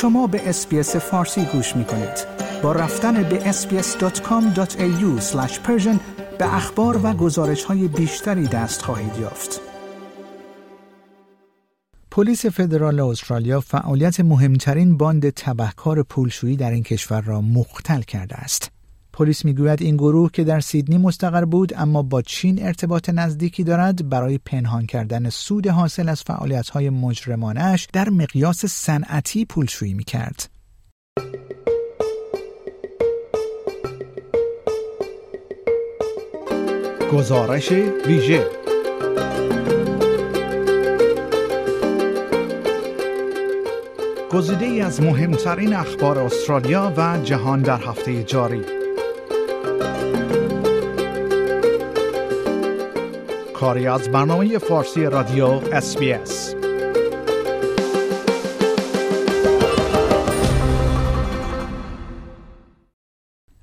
شما به SBS فارسی گوش می کنید. با رفتن به sbs.com.au به اخبار و گزارش های بیشتری دست خواهید یافت. پلیس فدرال استرالیا فعالیت مهمترین باند تبهکار پولشویی در این کشور را مختل کرده است. پلیس می‌گوید این گروه که در سیدنی مستقر بود اما با چین ارتباط نزدیکی دارد برای پنهان کردن سود حاصل از فعالیت‌های مجرمانش در مقیاس صنعتی پولشویی می‌کرد. گزارش ویژه گزیده از مهمترین اخبار استرالیا و جهان در هفته جاری کاری از برنامه فارسی رادیو اس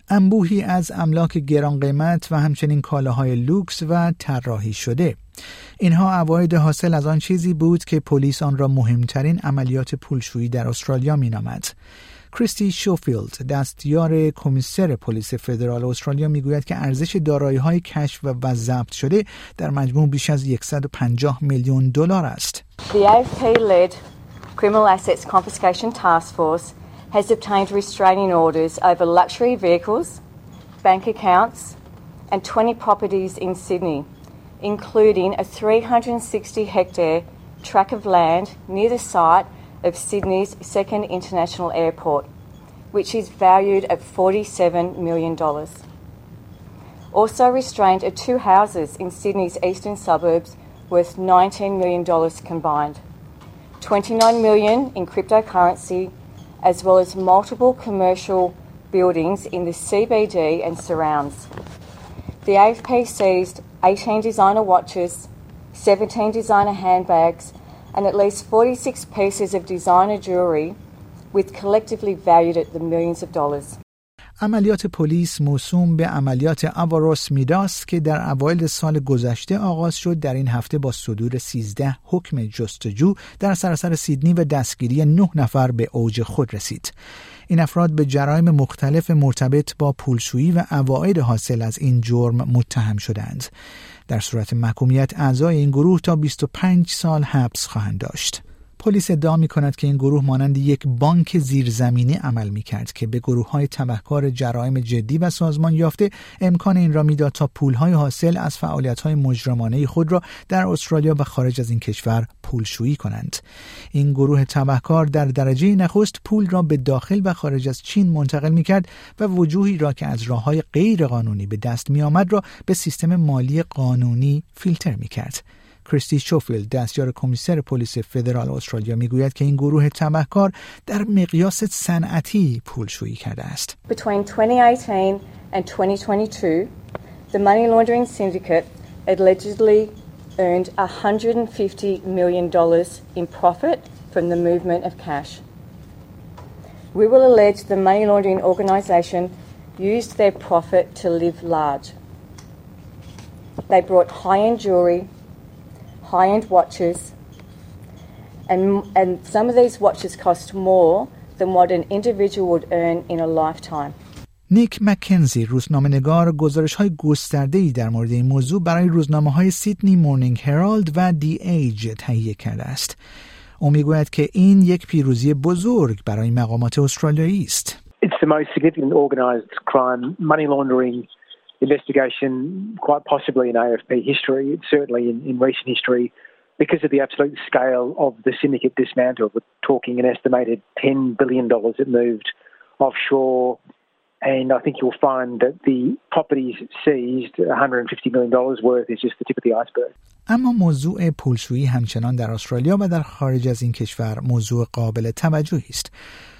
انبوهی از املاک گران قیمت و همچنین کالاهای لوکس و طراحی شده. اینها اواید حاصل از آن چیزی بود که پلیس آن را مهمترین عملیات پولشویی در استرالیا مینامد. کریستی شوفیلد دستیار کمیسر پلیس فدرال استرالیا می‌گوید که ارزش دارایی های کشف و ضبط شده در مجموع بیش از 150 میلیون دلار است. The AFP-led Criminal Assets Confiscation Task Force has obtained restraining orders over luxury vehicles, bank accounts and 20 properties in Sydney, including a 360 hectare tract of land near the site of Sydney's second international airport, which is valued at $47 million. Also restrained are two houses in Sydney's eastern suburbs worth $19 million combined, 29 million in cryptocurrency, as well as multiple commercial buildings in the CBD and surrounds. The AFP seized 18 designer watches, 17 designer handbags, and at least 46 pieces of designer jewelry with collectively valued at the millions of dollars. عملیات پلیس موسوم به عملیات آواروس میداس که در اوایل سال گذشته آغاز شد در این هفته با صدور 13 حکم جستجو در سراسر سیدنی و دستگیری 9 نفر به اوج خود رسید. این افراد به جرایم مختلف مرتبط با پولشویی و اواعد حاصل از این جرم متهم شدند. در صورت محکومیت اعضای این گروه تا 25 سال حبس خواهند داشت. پلیس ادعا می کند که این گروه مانند یک بانک زیرزمینی عمل می کرد که به گروه های تبهکار جرایم جدی و سازمان یافته امکان این را می‌داد تا پول های حاصل از فعالیت های مجرمانه خود را در استرالیا و خارج از این کشور پولشویی کنند. این گروه تبهکار در درجه نخست پول را به داخل و خارج از چین منتقل می کرد و وجوهی را که از راه های غیر قانونی به دست می آمد را به سیستم مالی قانونی فیلتر می کرد کریستی شوفیلد دستیار کمیسر پلیس فدرال استرالیا میگوید که این گروه تبهکار در مقیاس صنعتی پولشویی کرده است. Between 2018 and 2022, the money laundering syndicate allegedly earned 150 million dollars in profit from the movement of cash. We will allege the money laundering organisation used their profit to live large. They brought high-end jewellery high-end watches, and, and some of these watches cost more than what an individual would earn in a lifetime. نیک مکنزی روزنامه نگار گزارش های گسترده ای در مورد این موضوع برای روزنامه های سیدنی مورنینگ هرالد و دی ایج تهیه کرده است. او می‌گوید که این یک پیروزی بزرگ برای مقامات استرالیایی است. It's the most significant organized crime, money laundering investigation, quite possibly in AFP history, it's certainly in, in recent history, because of the absolute scale of the syndicate dismantle. We're talking an estimated $10 billion that moved offshore. And I think you'll find that the properties seized, $150 million worth, is just the tip of the iceberg. اما موضوع پولشویی همچنان در استرالیا و در خارج از این کشور موضوع قابل توجهی است.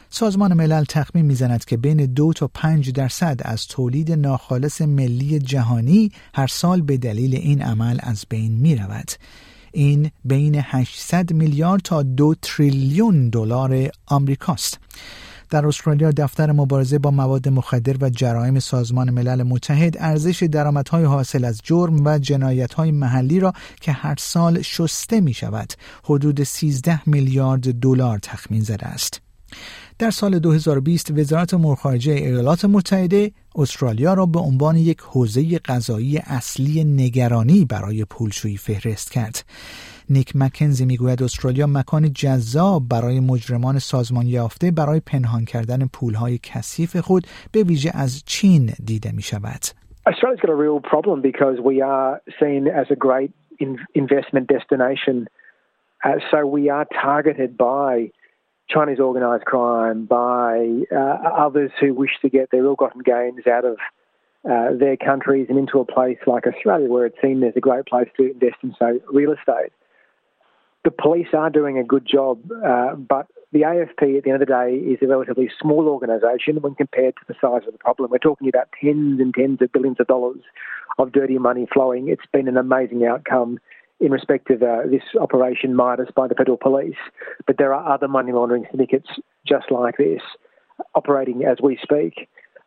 سازمان ملل تخمین می‌زند که بین دو تا پنج درصد از تولید ناخالص ملی جهانی هر سال به دلیل این عمل از بین می رود. این بین 800 میلیارد تا دو تریلیون دلار آمریکاست. در استرالیا دفتر مبارزه با مواد مخدر و جرایم سازمان ملل متحد ارزش درآمدهای حاصل از جرم و جنایتهای محلی را که هر سال شسته می شود حدود 13 میلیارد دلار تخمین زده است. در سال 2020 وزارت مرخارجه ایالات متحده استرالیا را به عنوان یک حوزه غذایی اصلی نگرانی برای پولشویی فهرست کرد. نیک مکنزی می‌گوید استرالیا مکان جذاب برای مجرمان سازمان یافته برای پنهان کردن پولهای کثیف خود به ویژه از چین دیده می شود. Australia's got a real problem because we are seen as a great investment destination. Uh, so we are targeted by Chinese organised crime, by uh, others who wish to get their ill-gotten gains out of uh, their countries and into a place like Australia, where it's seen as a great place to invest in, say, real estate. The police are doing a good job, uh, but the AFP at the end of the day is a relatively small organisation when compared to the size of the problem. We're talking about tens and tens of billions of dollars of dirty money flowing. It's been an amazing outcome in respect of uh, this operation Midas by the federal police. But there are other money laundering syndicates just like this operating as we speak,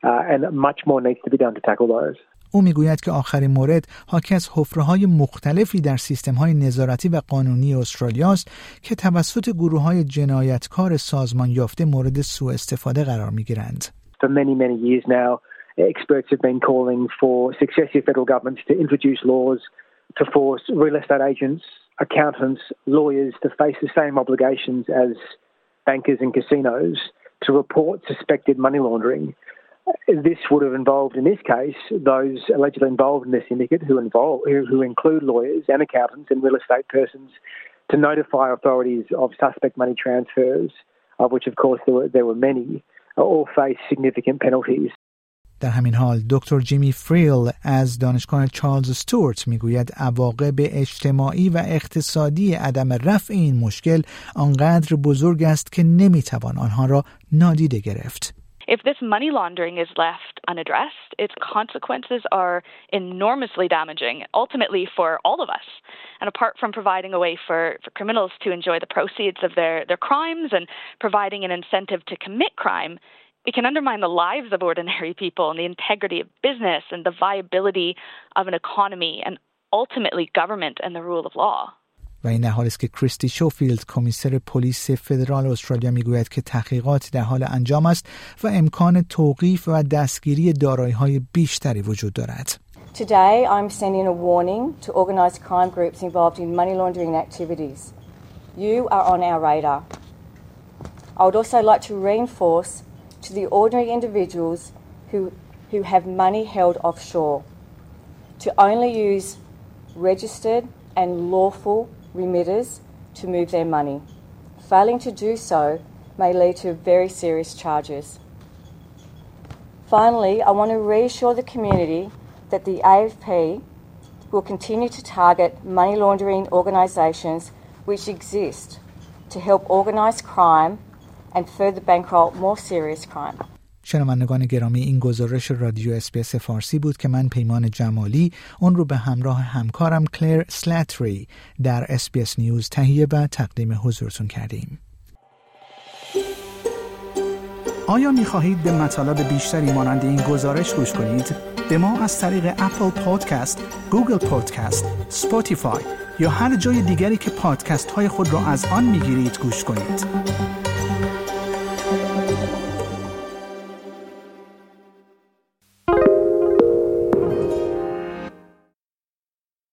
uh, and much more needs to be done to tackle those. او میگوید که آخرین مورد حاکی از حفره های مختلفی در سیستم های نظارتی و قانونی استرالیا است که توسط گروه های جنایتکار سازمان یافته مورد سوء استفاده قرار می گیرند. For many, many years now, experts have been calling for successive federal governments to introduce laws to force real estate agents, accountants, lawyers to face the same obligations as bankers and casinos to report suspected money laundering. This would have involved, in this case, those allegedly involved in the syndicate who involve who include lawyers and accountants and real estate persons to notify authorities of suspect money transfers, of which, of course, there were, there were many, all face significant penalties. در همین حال دکتر جیمی فریل از دانشگاه چارلز استورت میگوید عواقب اجتماعی و اقتصادی عدم رفع این مشکل آنقدر بزرگ است که نمیتوان آنها را نادیده گرفت. If this money laundering is left unaddressed, its consequences are enormously damaging, ultimately for all of us. And apart from providing a way for, for criminals to enjoy the proceeds of their, their crimes and providing an incentive to commit crime, it can undermine the lives of ordinary people and the integrity of business and the viability of an economy and ultimately government and the rule of law. و این در حالی است که کریستی شوفیلد کمیسر پلیس فدرال استرالیا میگوید که تحقیقات در حال انجام است و امکان توقیف و دستگیری دارایی های بیشتری وجود دارد. Today I'm sending a warning to organised crime groups involved in money laundering activities. You are on our radar. I would also like to reinforce to the ordinary individuals who, who have money held offshore to only use registered and lawful remitters to move their money. Failing to do so may lead to very serious charges. Finally, I want to reassure the community that the AFP will continue to target money laundering organisations which exist to help organise crime and further bankroll more serious crime. شنوندگان گرامی این گزارش رادیو اسپیس فارسی بود که من پیمان جمالی اون رو به همراه همکارم کلر سلاتری در SBS News تهیه و تقدیم حضورتون کردیم. آیا می خواهید به مطالب بیشتری مانند این گزارش گوش کنید؟ به ما از طریق Apple Podcast، Google Podcast، Spotify یا هر جای دیگری که پادکست های خود را از آن می گیرید گوش کنید.